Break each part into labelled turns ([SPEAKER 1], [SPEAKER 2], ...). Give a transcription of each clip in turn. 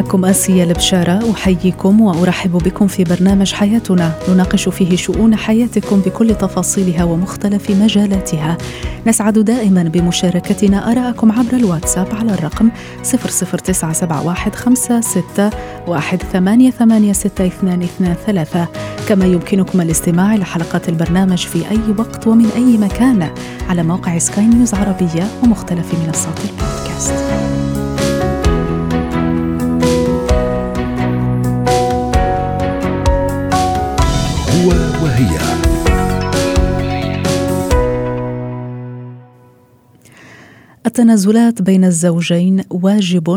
[SPEAKER 1] معكم آسيا البشارة أحييكم وأرحب بكم في برنامج حياتنا. نناقش فيه شؤون حياتكم بكل تفاصيلها ومختلف مجالاتها. نسعد دائما بمشاركتنا آراءكم عبر الواتساب على الرقم 00971 كما يمكنكم الاستماع إلى حلقات البرنامج في أي وقت ومن أي مكان على موقع سكاي نيوز عربية ومختلف منصات البودكاست. التنازلات بين الزوجين واجب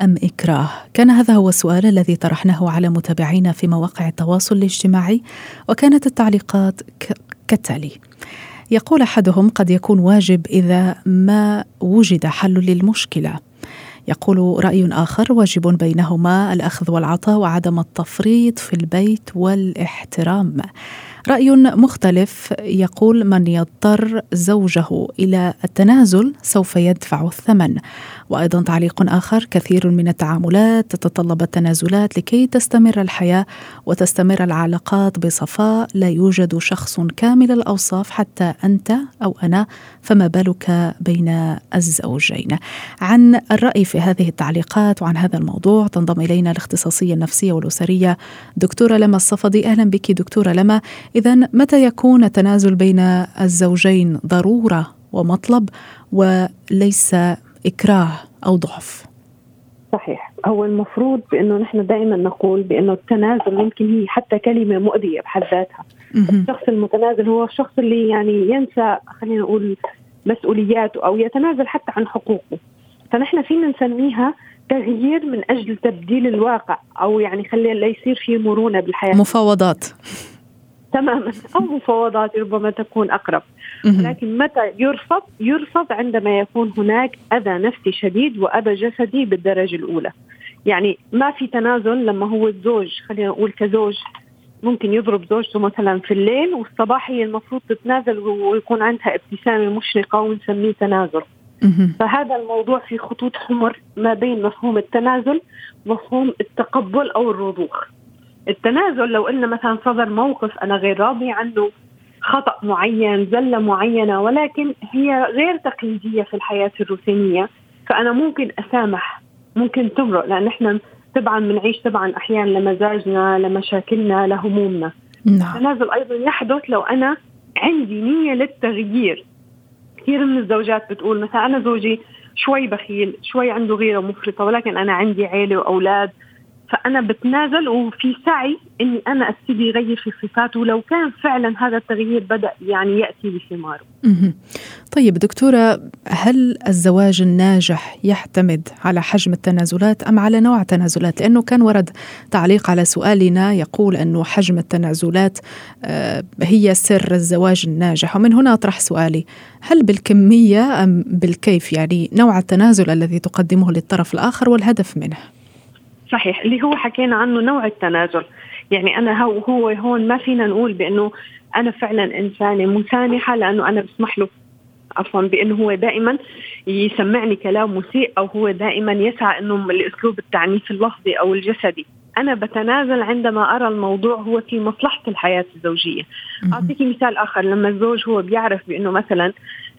[SPEAKER 1] أم إكراه؟ كان هذا هو السؤال الذي طرحناه على متابعينا في مواقع التواصل الاجتماعي وكانت التعليقات كالتالي: يقول أحدهم قد يكون واجب إذا ما وجد حل للمشكلة. يقول رأي آخر واجب بينهما الأخذ والعطاء وعدم التفريط في البيت والاحترام. رأي مختلف يقول من يضطر زوجه إلى التنازل سوف يدفع الثمن. وأيضا تعليق آخر كثير من التعاملات تتطلب التنازلات لكي تستمر الحياة وتستمر العلاقات بصفاء. لا يوجد شخص كامل الأوصاف حتى أنت أو أنا فما بالك بين الزوجين. عن الرأي في هذه التعليقات وعن هذا الموضوع تنضم إلينا الاختصاصية النفسية والأسرية دكتورة لما الصفدي. أهلا بك دكتورة لما. إذا متى يكون التنازل بين الزوجين ضرورة ومطلب وليس إكراه أو ضعف؟
[SPEAKER 2] صحيح. هو المفروض بأنه نحن دائما نقول بأنه التنازل ممكن هي حتى كلمة مؤذية بحد ذاتها. الشخص المتنازل هو الشخص اللي يعني ينسى خلينا نقول مسؤولياته أو يتنازل حتى عن حقوقه. فنحن فينا نسميها تغيير من أجل تبديل الواقع أو يعني خلي لا يصير في مرونة بالحياة.
[SPEAKER 1] مفاوضات.
[SPEAKER 2] تماما. أو مفاوضات ربما تكون أقرب. لكن متى يرفض؟ يرفض عندما يكون هناك أذى نفسي شديد وأذى جسدي بالدرجة الأولى. يعني ما في تنازل لما هو الزوج خلينا نقول كزوج ممكن يضرب زوجته مثلا في الليل والصباح هي المفروض تتنازل ويكون عندها ابتسامة مشرقة ونسميه تنازل. فهذا الموضوع في خطوط حمر ما بين مفهوم التنازل ومفهوم التقبل أو الرضوخ. التنازل لو قلنا مثلا صدر موقف أنا غير راضي عنه خطأ معين زلة معينة ولكن هي غير تقليدية في الحياة الروتينية فأنا ممكن أسامح ممكن تمرق لأن إحنا طبعا بنعيش طبعا أحيانا لمزاجنا لمشاكلنا لهمومنا. نعم. التنازل أيضا يحدث لو أنا عندي نية للتغيير. كثير من الزوجات بتقول مثلا أنا زوجي شوي بخيل شوي عنده غيرة مفرطة ولكن أنا عندي عيلة وأولاد. فأنا بتنازل وفي سعي إني أنا ابتدي اغير في صفاته ولو كان فعلا هذا التغيير بدأ يعني يأتي بثماره.
[SPEAKER 1] طيب دكتورة هل الزواج الناجح يعتمد على حجم التنازلات أم على نوع التنازلات؟ لأنه كان ورد تعليق على سؤالنا يقول أنه حجم التنازلات آه، هي سر الزواج الناجح ومن هنا اطرح سؤالي هل بالكمية أم بالكيف يعني نوع التنازل الذي تقدمه للطرف الآخر والهدف منه؟
[SPEAKER 2] صحيح اللي هو حكينا عنه نوع التنازل. يعني أنا هو هو هون ما فينا نقول بأنه أنا فعلا إنسانة مسامحة لأنه أنا بسمح له عفوا بأنه هو دائما يسمعني كلام مسيء أو هو دائما يسعى إنه الأسلوب التعنيف اللفظي أو الجسدي. أنا بتنازل عندما أرى الموضوع هو في مصلحة الحياة الزوجية. أعطيكي مثال آخر لما الزوج هو بيعرف بأنه مثلا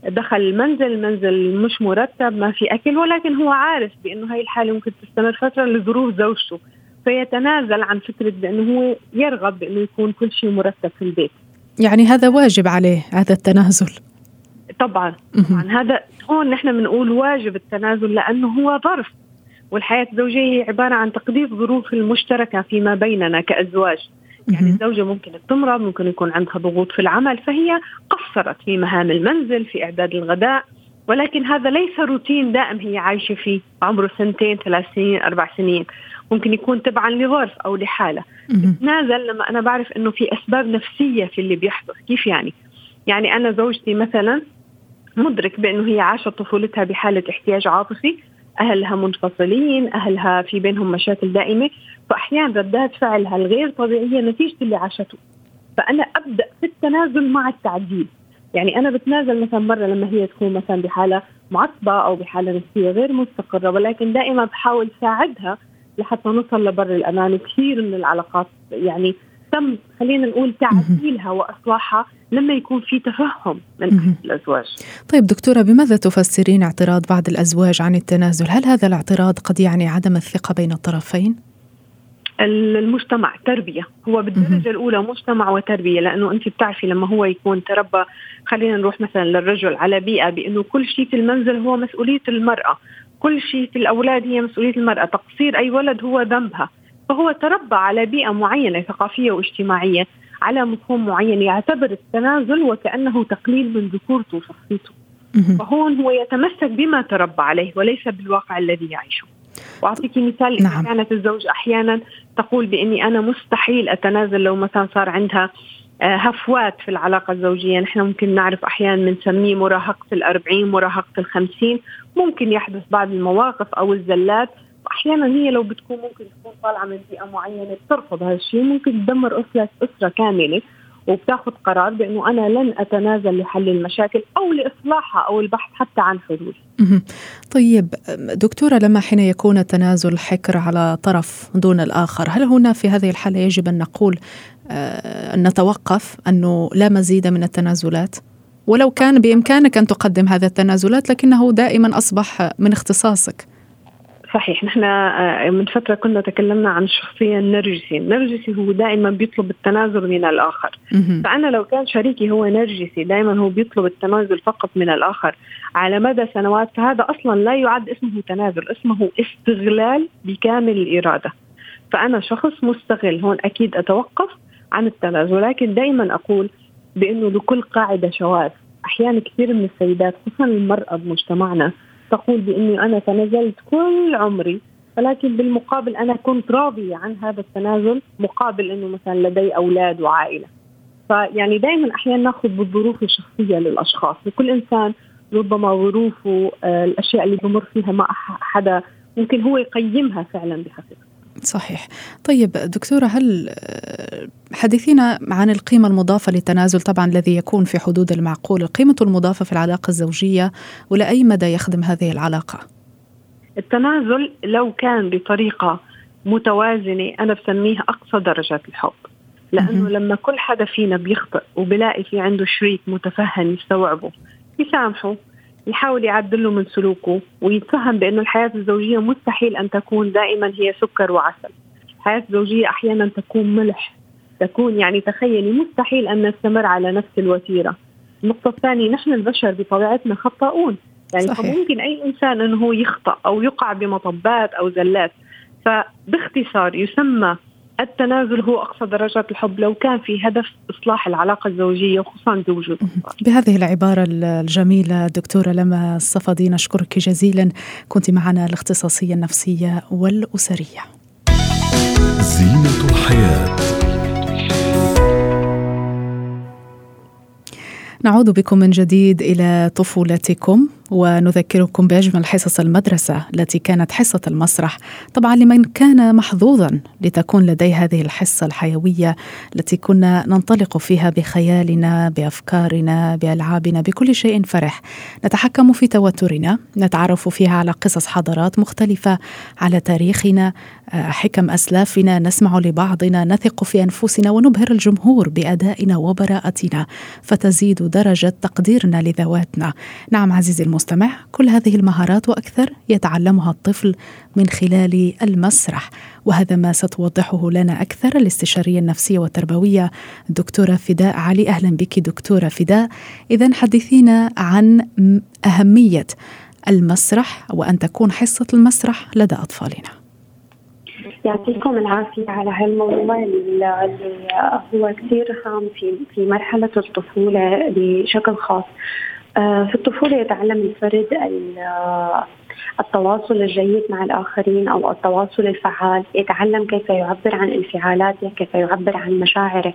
[SPEAKER 2] دخل المنزل المنزل مش مرتب ما في أكل ولكن هو عارف بأنه هاي الحالة ممكن تستمر فترة لظروف زوجته. فيتنازل عن فكرة بأنه هو يرغب بأنه يكون كل شيء مرتب في البيت.
[SPEAKER 1] يعني هذا واجب عليه هذا التنازل.
[SPEAKER 2] طبعا. طبعا. هذا هون نحن بنقول واجب التنازل لأنه هو ظرف. والحياة الزوجية هي عبارة عن تقدير ظروف المشتركة فيما بيننا كأزواج. يعني الزوجة ممكن تمرض ممكن يكون عندها ضغوط في العمل فهي قصرت في مهام المنزل في إعداد الغداء ولكن هذا ليس روتين دائم هي عايشة فيه عمره سنتين ثلاث سنين أربع سنين ممكن يكون تبعا لظرف أو لحالة. نازل لما أنا بعرف أنه في أسباب نفسية في اللي بيحدث كيف يعني؟ يعني أنا زوجتي مثلا مدرك بإنه هي عاشت طفولتها بحالة احتياج عاطفي أهلها منفصلين أهلها في بينهم مشاكل دائمة فأحيانا ردات فعلها الغير طبيعية نتيجة اللي عاشته. فأنا أبدأ في التنازل مع التعديل. يعني أنا بتنازل مثلا مرة لما هي تكون مثلا بحالة معصبة أو بحالة نفسية غير مستقرة ولكن دائما بحاول ساعدها لحتى نوصل لبر الأمان. كثير من العلاقات يعني تم خلينا نقول تعديلها وإصلاحها لما يكون في تفهم من الأزواج.
[SPEAKER 1] طيب دكتورة بماذا تفسرين اعتراض بعض الأزواج عن التنازل؟ هل هذا الاعتراض قد يعني عدم الثقة بين الطرفين؟
[SPEAKER 2] المجتمع تربية هو بالدرجة الأولى مجتمع وتربية لأنه أنت بتعرفي لما هو يكون تربى خلينا نروح مثلا للرجل على بيئة بأنه كل شيء في المنزل هو مسؤولية المرأة كل شيء في الأولاد هي مسؤولية المرأة تقصير أي ولد هو ذنبها فهو تربى على بيئة معينة ثقافية واجتماعية على مفهوم معين يعتبر التنازل وكأنه تقليل من ذكورته وشخصيته. فهون هو يتمسك بما تربى عليه وليس بالواقع الذي يعيشه. واعطيك مثال إذا نعم. كانت الزوج أحيانا تقول بإني أنا مستحيل أتنازل لو مثلا صار عندها آه، هفوات في العلاقة الزوجية. نحن ممكن نعرف أحيانا بنسميه مراهقة الأربعين مراهقة الخمسين. ممكن يحدث بعض المواقف أو الزلات. أحيانا هي لو بتكون ممكن تكون طالعة من بيئة معينة بترفض هذا الشيء ممكن تدمر اسره أسرة كاملة وبتاخذ قرار بأنه أنا لن أتنازل لحل المشاكل أو لإصلاحها أو البحث حتى عن حلول.
[SPEAKER 1] طيب دكتورة لما حين يكون التنازل حكر على طرف دون الآخر، هل هنا في هذه الحالة يجب أن نقول آه، أن نتوقف أنه لا مزيد من التنازلات؟ ولو كان بإمكانك أن تقدم هذه التنازلات لكنه دائما أصبح من اختصاصك.
[SPEAKER 2] صحيح. نحن آه، من فترة كنا تكلمنا عن الشخصيه النرجسي، النرجسي هو دائما بيطلب التنازل من الآخر، فأنا لو كان شريكي هو نرجسي دائما هو بيطلب التنازل فقط من الآخر. على مدى سنوات فهذا أصلا لا يعد اسمه تنازل، اسمه استغلال بكامل الإرادة. فأنا شخص مستغل هون أكيد أتوقف عن التنازل، ولكن دائما أقول بأنه لكل قاعدة شواذ، أحيانا كثير من السيدات خصوصا المرأة بمجتمعنا تقول بإني أنا تنازلت كل عمري ولكن بالمقابل أنا كنت راضية عن هذا التنازل مقابل إنه مثلا لدي أولاد وعائلة. فيعني دائما أحيانا نأخذ بالظروف الشخصية للأشخاص، لكل إنسان ربما ظروفه آه، الأشياء اللي بمر فيها مع حدا ممكن هو يقيمها فعلا بحقيقة.
[SPEAKER 1] صحيح. طيب دكتورة هل آه، حدثينا عن القيمة المضافة للتنازل طبعا الذي يكون في حدود المعقول القيمة المضافة في العلاقة الزوجية ولأي مدى يخدم هذه العلاقة؟
[SPEAKER 2] التنازل لو كان بطريقة متوازنة أنا بسميها أقصى درجات الحب. لأنه لما كل حدا فينا بيخطئ وبلاقي في عنده شريك متفهم يستوعبه يسامحه يحاول يعدل له من سلوكه ويتفهم بأنه الحياة الزوجية مستحيل أن تكون دائما هي سكر وعسل. الحياة الزوجية أحيانا تكون ملح. تكون يعني تخيلي مستحيل أن نستمر على نفس الوتيرة. النقطة الثانية نحن البشر بطبيعتنا خطاؤون. يعني صحيح. ممكن أي إنسان أنه يخطأ أو يقع بمطبات أو زلات. فباختصار يسمى التنازل هو أقصى درجات الحب. لو كان في هدف إصلاح العلاقة الزوجية وخصوصا زوجه
[SPEAKER 1] بهذه العبارة الجميلة دكتورة لما الصفدي نشكرك جزيلا. كنت معنا الاختصاصية النفسية والأسرية. زينة الحياة. نعود بكم من جديد إلى طفولتكم ونذكركم بأجمل حصص المدرسة التي كانت حصة المسرح. طبعا لمن كان محظوظا لتكون لديه هذه الحصة الحيوية التي كنا ننطلق فيها بخيالنا بأفكارنا بألعابنا بكل شيء فرح. نتحكم في توترنا نتعرف فيها على قصص حضارات مختلفة على تاريخنا حكم أسلافنا نسمع لبعضنا نثق في أنفسنا ونبهر الجمهور بأدائنا وبراءتنا. فتزيد درجة تقديرنا لذواتنا. نعم عزيزي المستمع كل هذه المهارات وأكثر يتعلمها الطفل من خلال المسرح وهذا ما ستوضحه لنا أكثر الاستشارية النفسية والتربوية الدكتورة فداء علي. أهلا بك دكتورة فداء. اذا حدثينا عن أهمية المسرح وأن تكون حصة المسرح لدى أطفالنا.
[SPEAKER 3] يعطيكم العافية على هالموضوع اللي هو كثير هام في في مرحلة الطفولة بشكل خاص. آه، في الطفولة يتعلم الفرد التواصل الجيد مع الآخرين أو التواصل الفعال يتعلم كيف يعبر عن انفعالاته كيف يعبر عن مشاعره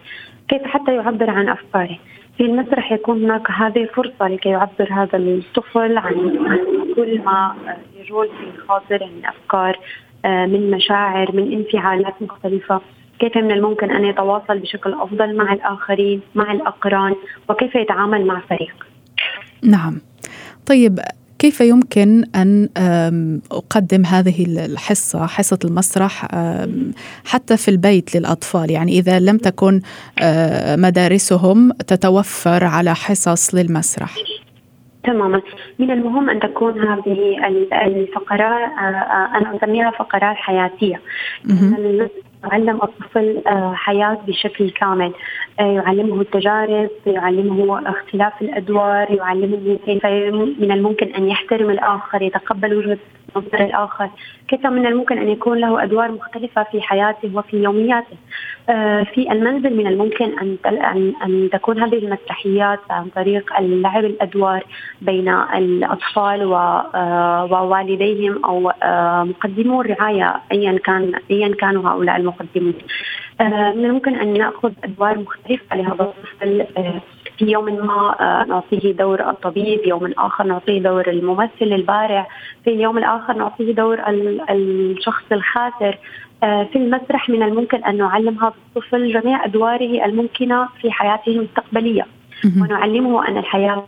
[SPEAKER 3] كيف حتى يعبر عن أفكاره في المسرح يكون هناك هذه فرصة لكي يعبر هذا الطفل عن كل ما يجول في خاطره من أفكار آه، من مشاعر من انفعالات مختلفة. كيف من الممكن أن يتواصل بشكل أفضل مع الآخرين مع الأقران؟ وكيف يتعامل مع فريق؟
[SPEAKER 1] نعم. طيب كيف يمكن أن أقدم هذه الحصة حصة المسرح حتى في البيت للأطفال؟ يعني إذا لم تكن مدارسهم تتوفر على حصص للمسرح.
[SPEAKER 3] تماما. من المهم أن تكون هذه الفقرات أنا أسميها فقرات حياتية. يعلم الطفل آه، حياة بشكل كامل. آه، يعلمه التجارب يعلمه اختلاف الأدوار يعلمه كيف من الممكن أن يحترم الآخر يتقبل وجهة نظر الآخر. كيف من الممكن أن يكون له أدوار مختلفة في حياته وفي يومياته. آه، في المنزل من الممكن أن أن تكون هذه المسرحيات عن طريق لعب الأدوار بين الأطفال ووالديهم أو مقدمو الرعاية أيا كان أيا كانوا هؤلاء المقدمين آه، من الممكن أن نأخذ أدوار مختلفة لهذا الطفل آه، في يوم ما آه، نعطيه دور الطبيب يوم آخر نعطيه دور الممثل البارع في اليوم الآخر نعطيه دور الشخص الخاسر في المسرح من الممكن أن نعلم هذا الطفل جميع أدواره الممكنة في حياته المستقبلية. ونعلمه أن الحياة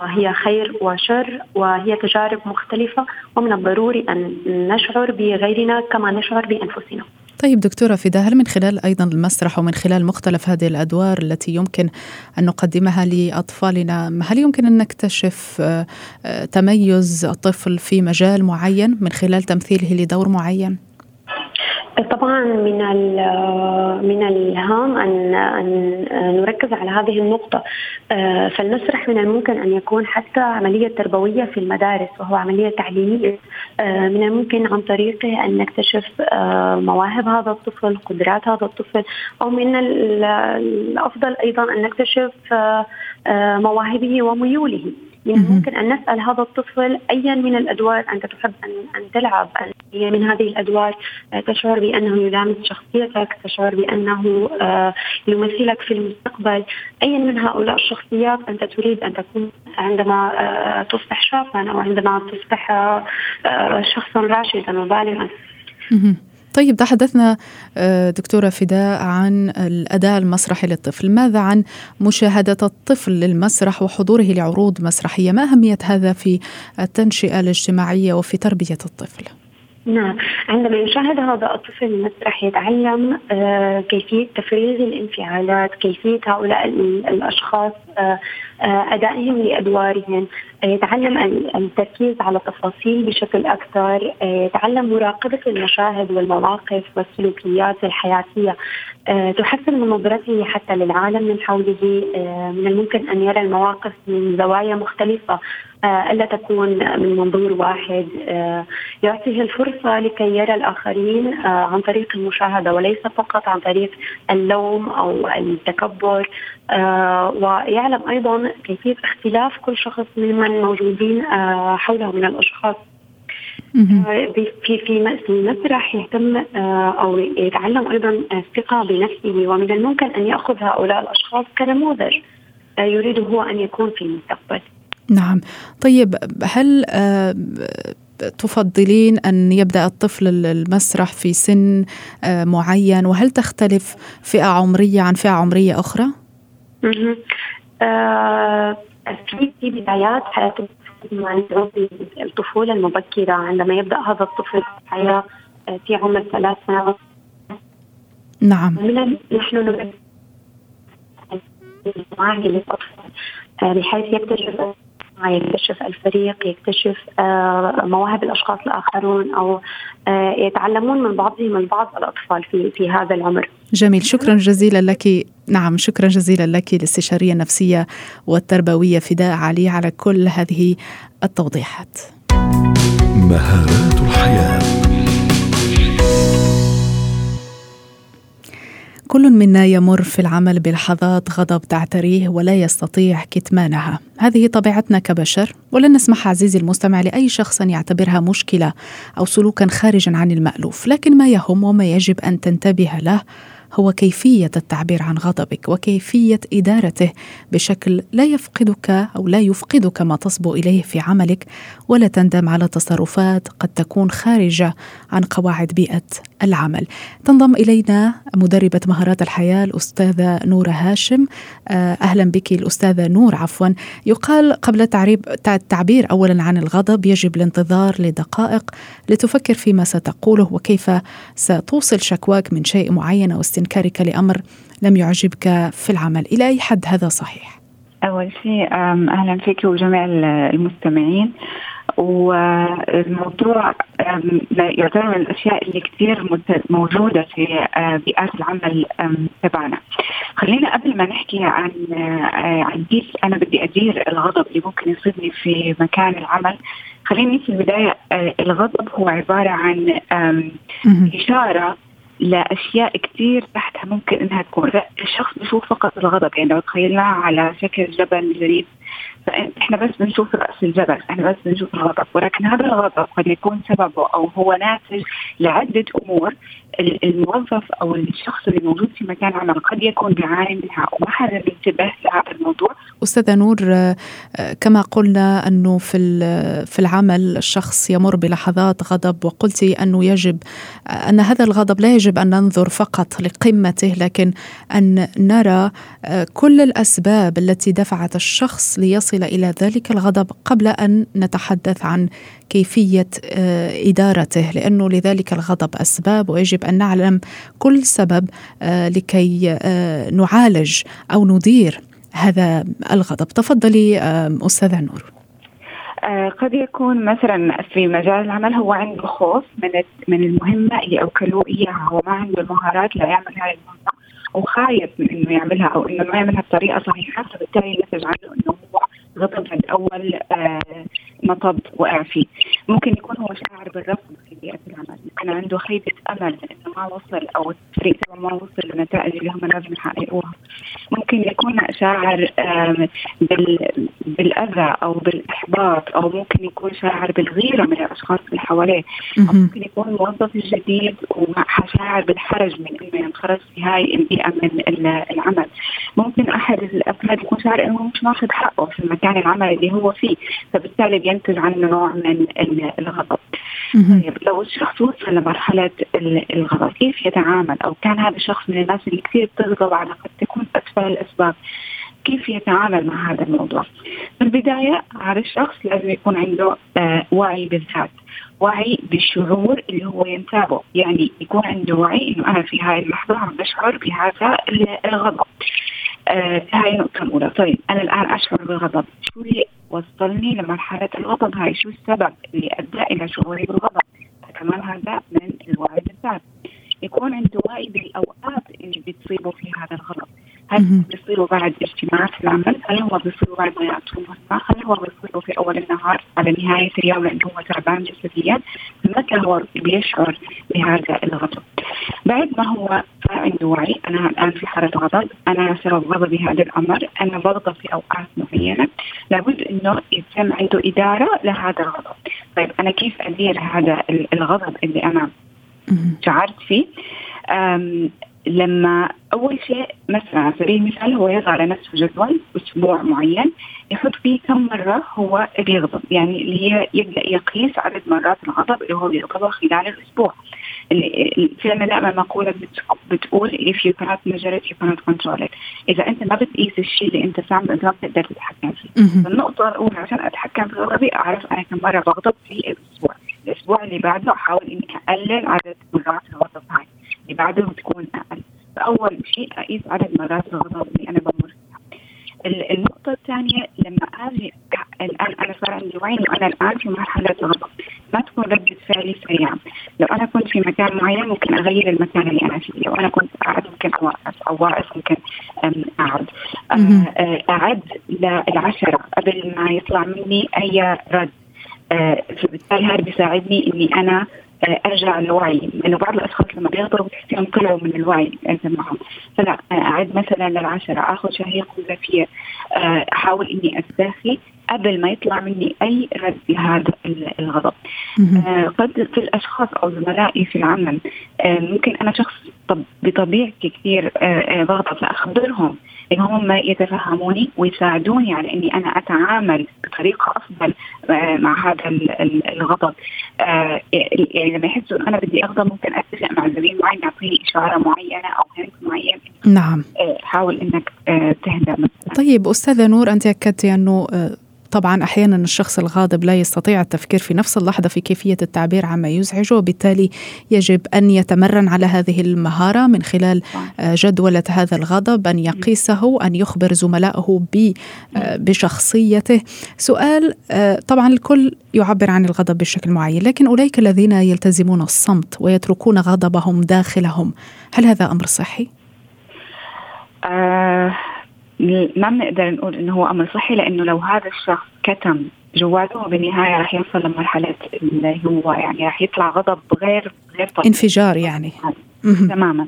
[SPEAKER 3] هي خير وشر وهي تجارب مختلفة ومن الضروري أن نشعر بغيرنا كما نشعر بأنفسنا.
[SPEAKER 1] طيب دكتورة فدا هل من خلال أيضا المسرح ومن خلال مختلف هذه الأدوار التي يمكن أن نقدمها لأطفالنا هل يمكن أن نكتشف آه، آه، تميز الطفل في مجال معين من خلال تمثيله لدور معين؟
[SPEAKER 3] طبعا من من الهام أن أن نركز على هذه النقطة. آه، فالمسرح من الممكن أن يكون حتى عملية تربوية في المدارس وهو عملية تعليمية. آه، من الممكن عن طريقه أن نكتشف آه، مواهب هذا الطفل قدرات هذا الطفل أو من الأفضل أيضا أن نكتشف مواهبه وميوله. يعني ممكن أن نسأل هذا الطفل ايا من الأدوار أنت تحب أن أن تلعب هي من هذه الأدوار آه، تشعر بأنه يلامس شخصيتك، تشعر بأنه آه، يمثلك في المستقبل، ايا من هؤلاء الشخصيات أنت تريد أن تكون عندما آه، تصبح شابا أو عندما تصبح شخصا راشدا وبالغا.
[SPEAKER 1] طيب تحدثنا آه، دكتورة فداء عن الأداء المسرحي للطفل. ماذا عن مشاهدة الطفل للمسرح وحضوره لعروض مسرحية؟ ما أهمية هذا في التنشئة الاجتماعية وفي تربية الطفل؟
[SPEAKER 3] نعم. عندما يشاهد هذا الطفل المسرح يتعلم آه، كيفية تفريغ الانفعالات كيفية هؤلاء الأشخاص آه، آه، أدائهم لأدوارهم. يتعلم التركيز على التفاصيل بشكل أكثر. يتعلم مراقبة المشاهد والمواقف والسلوكيات الحياتية. تحسن من نظرته حتى للعالم من حوله. من الممكن أن يرى المواقف من زوايا مختلفة ألا تكون من منظور واحد. يعطيه الفرصة لكي يرى الآخرين عن طريق المشاهدة وليس فقط عن طريق اللوم أو التكبر. ويعلم أيضا كيفية اختلاف كل شخص ممن موجودين حوله من الأشخاص في في في المسرح يهتم أو يتعلم أيضا الثقة بنفسه ومن الممكن أن يأخذ هؤلاء الأشخاص كنموذج يريد هو أن يكون في المستقبل.
[SPEAKER 1] نعم طيب هل آه، تفضلين أن يبدأ الطفل المسرح في سن آه، معين وهل تختلف فئة عمرية عن فئة عمرية أخرى؟
[SPEAKER 3] آه، في بدايات حياة الطفولة المبكرة. عندما يبدأ هذا الطفل الحياة في عمر ثلاث سنوات.
[SPEAKER 1] نعم.
[SPEAKER 3] نحن بحيث يكتشف يكتشف الفريق يكتشف آه، مواهب الأشخاص الآخرون أو آه، يتعلمون من بعضهم البعض الأطفال في في هذا العمر.
[SPEAKER 1] جميل شكرا جزيلا لك نعم شكرا جزيلا لك الاستشاريه النفسية والتربوية فداء علي على كل هذه التوضيحات. مهارات الحياة كل منا يمر في العمل بلحظات غضب تعتريه ولا يستطيع كتمانها. هذه طبيعتنا كبشر ولن نسمح عزيزي المستمع لأي شخص يعتبرها مشكلة أو سلوكا خارجا عن المألوف. لكن ما يهم وما يجب أن تنتبه له هو كيفية التعبير عن غضبك وكيفية إدارته بشكل لا يفقدك أو لا يفقدك ما تصبو إليه في عملك ولا تندم على تصرفات قد تكون خارجة عن قواعد بيئة العمل. تنضم إلينا مدربة مهارات الحياة الأستاذة نورة هاشم آه، أهلا بك الأستاذة نور عفوا يقال قبل التعبير اولا عن الغضب يجب الانتظار لدقائق لتفكر فيما ستقوله وكيف ستوصل شكواك من شيء معين أو استنكارك لأمر لم يعجبك في العمل. إلى أي حد هذا صحيح؟
[SPEAKER 4] أول شيء أهلا فيك وجميع المستمعين. والموضوع يعتبر من الأشياء اللي كثير موجودة في بيئات العمل تبعنا. خلينا قبل ما نحكي عن عن كيف أنا بدي أدير الغضب اللي ممكن يصيبني في مكان العمل. خليني في البداية الغضب هو عبارة عن إشارة لاشياء كثير تحتها ممكن إنها تكون. الشخص بيشوف فقط الغضب يعني لو تخيلناه على شكل جبل جريف فإحنا بس بنشوف رأس الجبل إحنا بس بنشوف الغضب ولكن هذا الغضب قد يكون سببه أو هو ناتج لعدة أمور الموظف أو الشخص اللي موجود في مكان عمل قد يكون بيعاني منها وما حدا بينتبه لهذا الموضوع.
[SPEAKER 1] أستاذة نور كما قلنا أنه في في العمل الشخص يمر بلحظات غضب وقلتي أنه يجب أن هذا الغضب لا يجب أن ننظر فقط لقمته لكن أن نرى كل الأسباب التي دفعت الشخص ليصل إلى ذلك الغضب قبل أن نتحدث عن كيفية إدارته لأنه لذلك الغضب أسباب ويجب أن نعلم كل سبب لكي نعالج أو ندير هذا الغضب. تفضلي أستاذة نور.
[SPEAKER 4] قد يكون مثلا في مجال العمل هو عنده خوف من من المهمة اللي اوكلوه إياها. هو ما عنده المهارات ليعمل هذه المهمة وخايف من إنه يعملها أو إنه ما يعملها بطريقة صحيحة. فبالتالي ينتج عنه إنه هو غضب عند أول مطب وقع فيه ممكن يكون هو شاعر بالرفض بيئه العمل ممكن عنده خيبه أمل إنه ما وصل أو الفريق ما وصل للنتائج اللي هم لازم يحققوها. ممكن يكون شاعر بالأذى أو بالإحباط أو ممكن يكون شاعر بالغيرة من الأشخاص اللي حواليه. أو ممكن يكون موظف جديد وشاعر بالحرج من إنه ينخرج في هاي البيئة من العمل. ممكن أحد الأفراد يكون شاعر إنه مش ماخذ حقه في مكان العمل اللي هو فيه فبالتالي بينتج عنه نوع من الغضب. طيب لو الشخص وصل لمرحلة الغضب كيف يتعامل؟ أو كان هذا الشخص من الناس اللي كثير بتغضب على قد تكون أسفل الأسباب. كيف يتعامل مع هذا الموضوع؟ في البداية هذا الشخص لازم يكون عنده آه وعي بالذات. وعي بالشعور اللي هو ينتابه. يعني يكون عنده وعي إنه أنا في هاي اللحظة عم بشعر بهذا الغضب. آه هاي النقطة الأولى طيب أنا الآن أشعر بالغضب شو اللي وصلني لمرحلة الغضب هاي شو السبب اللي أدى إلى شعوري بالغضب كمان هذا من الوعي بالذات يكون عنده وعي بالأوقات اللي بتصيبه في هذا الغضب هل بيصيروا بعد اجتماعات العمل؟ هل هو بيصيروا بعد ما يعطوا مهمة؟ هل هو بيصيروا في أول النهار على نهاية اليوم لأنه هو تعبان جسديا؟ متى هو بيشعر بهذا الغضب؟ بعد ما هو عنده وعي أنا الآن في حالة غضب، أنا سبب غضبي هذا الأمر، أنا بغضب في أوقات معينة، لابد إنه يتم عنده إدارة لهذا الغضب. طيب أنا كيف أدير هذا الغضب اللي أنا شعرت فيه؟ لما أول شيء مثلا على سبيل المثال هو يضع لنفسه جدول أسبوع معين يحط فيه كم مرة هو بيغضب. يعني اللي هي يبدأ يقيس عدد مرات الغضب اللي هو بيغضبها خلال الأسبوع. في عندنا دائما مقولة بتقول if you cannot measure it you cannot control it. إذا أنت ما بتقيس الشيء اللي أنت بتعمله أنت ما بتقدر تتحكم فيه. النقطه الأولى عشان أتحكم في غضبي أعرف أنا كم مرة بغضب في الأسبوع. الأسبوع اللي بعده أحاول إني أقلل عدد مرات الغضب هاي اللي بعده بتكون أقل. فأول شيء أقيس عدد مرات الغضب اللي أنا بمر فيها. النقطة الثانية لما أجي الان أنا صار عندي وعي انه أنا الآن في مرحلة غضب. ما تكون ردة فعلي سريعة. لو أنا كنت في مكان معين ممكن أغير المكان اللي أنا فيه. لو أنا كنت قاعد ممكن اوقف أو واقف ممكن أقعد. أعد للعشرة قبل ما يطلع مني أي رد. فبالتالي هذا بيساعدني إني أنا آه، أرجع لوعي لأنه بعض الأشخاص لما بيغضبوا بتحسيهم طلعوا من الوعي انت معهم فلا أعد مثلا للعشرة. آخذ شهيق وزفير. آه، أحاول إني استرخي قبل ما يطلع مني أي رد لهذا الغضب. آه قد في الأشخاص أو زملائي في العمل آه ممكن أنا شخص طب بطبيعتي كثير آه بغضب فأخبرهم إن هم يتفهموني ويساعدوني على إني أنا أتعامل بطريقة أفضل مع هذا الغضب. يعني لما يحسوا انه أنا بدي أغضب ممكن أتفق مع زميل معين يعطيني إشارة معينة أو هنت معين.
[SPEAKER 1] نعم.
[SPEAKER 4] حاول إنك تهدى مثلا
[SPEAKER 1] طيب أستاذة نور أنت أكدتي أنه طبعا أحيانا الشخص الغاضب لا يستطيع التفكير في نفس اللحظة في كيفية التعبير عما يزعجه وبالتالي يجب أن يتمرن على هذه المهارة من خلال آه، جدوله هذا الغضب أن يقيسه أن يخبر زملائه آه، بشخصيته سؤال آه، طبعا الكل يعبر عن الغضب بشكل معين لكن أولئك الذين يلتزمون الصمت ويتركون غضبهم داخلهم هل هذا أمر صحي؟
[SPEAKER 4] آه ما بنقدر نقول إنه هو أمر صحي لأنه لو هذا الشخص كتم جواته بالنهاية راح يوصل لمرحلة اللي هو يعني راح يطلع غضب غير غير
[SPEAKER 1] طبيعي. انفجار يعني.
[SPEAKER 4] تماما.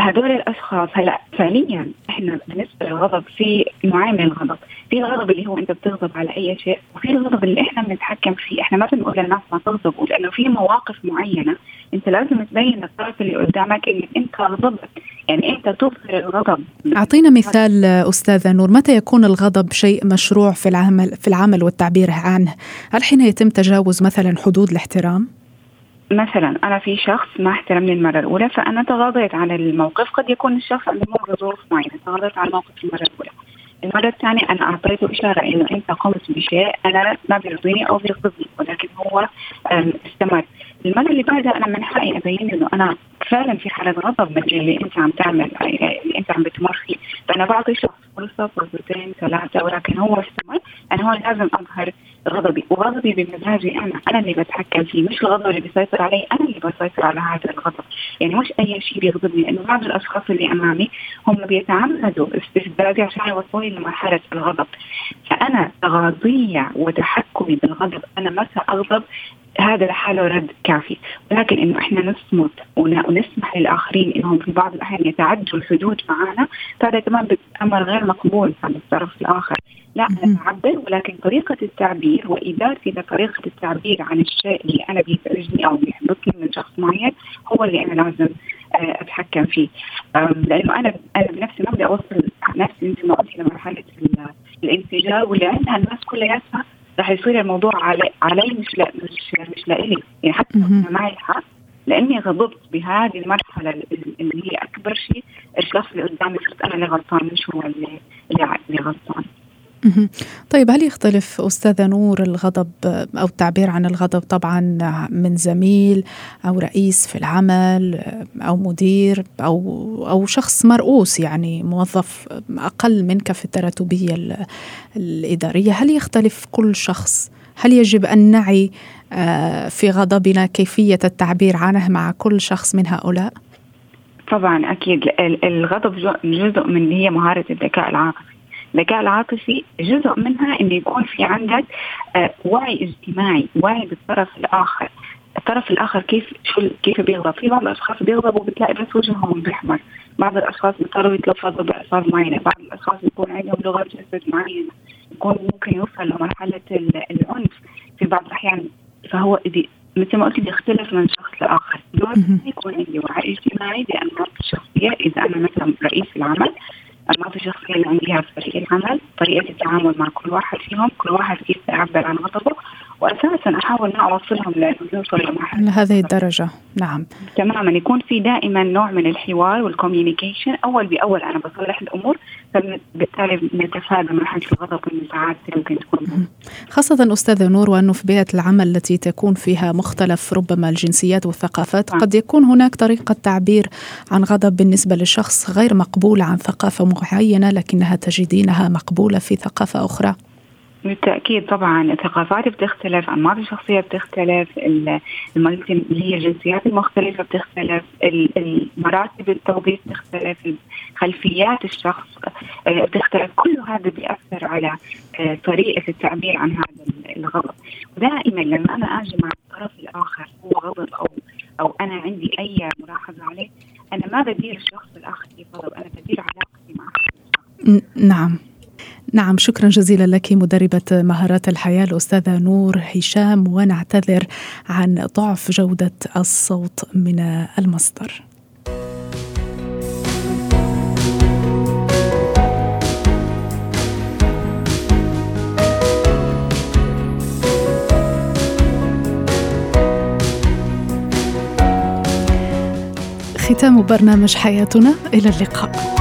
[SPEAKER 4] هذول الأشخاص هلا فعليا إحنا بالنسبة للغضب في نوعين من الغضب، في الغضب اللي هو أنت بتغضب على أي شيء، وفي الغضب اللي إحنا بنتحكم فيه، إحنا ما بنقول للناس ما تغضبوا لأنه في مواقف معينة أنت لازم تبين للطرف اللي قدامك إنك أنت غضبت، يعني أنت تظهر الغضب.
[SPEAKER 1] أعطينا مثال أستاذة نور، متى يكون الغضب شيء مشروع في العمل في العمل والتعبير عنه؟ هل حين يتم تجاوز مثلا حدود الاحترام؟
[SPEAKER 4] مثلا أنا في شخص ما احترمني المره الأولى فأنا تغاضيت عن الموقف. قد يكون الشخص عنده ظروف معينة تغاضيت عن الموقف المرة الأولى. المرة الثانية أنا أعطيته إشارة إنه أنت قمت بشيء أنا ما بيرضيني أو بيغضبني ولكن هو استمر. المرة اللي بعدها أنا من حقي أبين إنه أنا فعلا في حالة غضب من اللي أنت عم تعمل اللي أنت عم بتمر فيه. فأنا بعطي شخص فرصة فرصتين ثلاثة ولكن هو استمر. أنا هون لازم أظهر غضبي وغضبي بمزاجي أنا. أنا اللي بتحكم فيه. مش الغضب اللي بيسيطر علي. أنا اللي بسيطر على هذا الغضب. يعني مش أي شيء بيغضبني. لأنه بعض الأشخاص اللي أمامي هم بيتعمدوا استفزازي عشان يوصلوني لمرحلة الغضب. فأنا تغاضية وتحكمي بالغضب. أنا متى أغضب هذا لحاله رد كافي. ولكن إنه إحنا نصمت ونسمح للآخرين إنهم في بعض الأحيان يتعدوا الحدود معنا فهذا كمان أمر غير مقبول عن الطرف الآخر. لا أنا أعبر ولكن طريقة التعبير وادارتي لطريقه التعبير عن الشيء اللي أنا بيزعجني أو بيحبطني من شخص معين هو اللي أنا لازم آه، أتحكم فيه. لأنه أنا أنا بنفسي ما بدي أوصل نفسي مثل ما قلت لمرحله الانفجار واللي عندها الناس كلياتها رح يصير الموضوع علي علي مش لا مش مش لإلي. يعني حتى أنا معي الحق لأني غضبت بهذه المرحلة اللي هي أكبر شيء. الشخص اللي قدامي صرت أنا اللي غلطان مش هو اللي اللي غلطان.
[SPEAKER 1] طيب هل يختلف أستاذة نور الغضب أو التعبير عن الغضب طبعا من زميل أو رئيس في العمل أو مدير أو أو شخص مرؤوس يعني موظف أقل منك في التراتبية الإدارية؟ هل يختلف كل شخص؟ هل يجب أن نعي آه، في غضبنا كيفية التعبير عنه مع كل شخص من هؤلاء؟
[SPEAKER 4] طبعا أكيد. الغضب جزء من هي مهارة الذكاء العاطفي. الذكاء العاطفي جزء منها انه يكون في عندك آه، وعي اجتماعي وعي بالطرف الآخر. الطرف الآخر كيف شو كيف بيغضب؟ في بعض الأشخاص بيغضبوا بتلاقي بس وجههم بيحمر. بعض الأشخاص بيضطروا يتلفظوا بالفاظ معينة. بعض الأشخاص بيكون عندهم لغه جسد معينه يكون ممكن يوصل لمرحلة العنف في بعض الأحيان. فهو مثل ما قلت بيختلف من شخص لآخر. دور يكون عندي وعي اجتماعي بانماط الشخصيه إذا أنا مثلا رئيس العمل الماضي الشخصية اللي عندها في فريق العمل طريقة التعامل مع كل واحد فيهم كل واحد كيف يعبر عن غضبه. واساسا أحاول ما اوصلهم لأنه
[SPEAKER 1] لمرحله لهذه الدرجة. نعم.
[SPEAKER 4] تماما. يكون في دائما نوع من الحوار والكوميونيكيشن أول بأول أنا بصلح الأمور فبالتالي نتفادى مرحله الغضب والنزاعات اللي ممكن تكون.
[SPEAKER 1] خاصة استاذه نور وانه في بيئة العمل التي تكون فيها مختلف ربما الجنسيات والثقافات آه. قد يكون هناك طريقة تعبير عن غضب بالنسبة لشخص غير مقبول عن ثقافة معينة لكنها تجدينها مقبولة في ثقافة أخرى.
[SPEAKER 4] بالتأكيد طبعا الثقافات بتختلف أنماط الشخصية بتختلف اللي هي الجنسيات المختلفة بتختلف المراتب التوظيف بتختلف خلفيات الشخص آه، بتختلف. كل هذا بيأثر على آه، طريقة التعبير عن هذا الغضب. ودائما لما أنا أجي مع الطرف الآخر هو غضب أو أو أنا عندي أي ملاحظة عليه أنا ما بدير الشخص الآخر في غضب أنا بدير علاقتي معه
[SPEAKER 1] نعم. نعم شكرا جزيلا لك مدربة مهارات الحياة الأستاذة نور هشام ونعتذر عن ضعف جودة الصوت من المصدر. ختام برنامج حياتنا إلى اللقاء.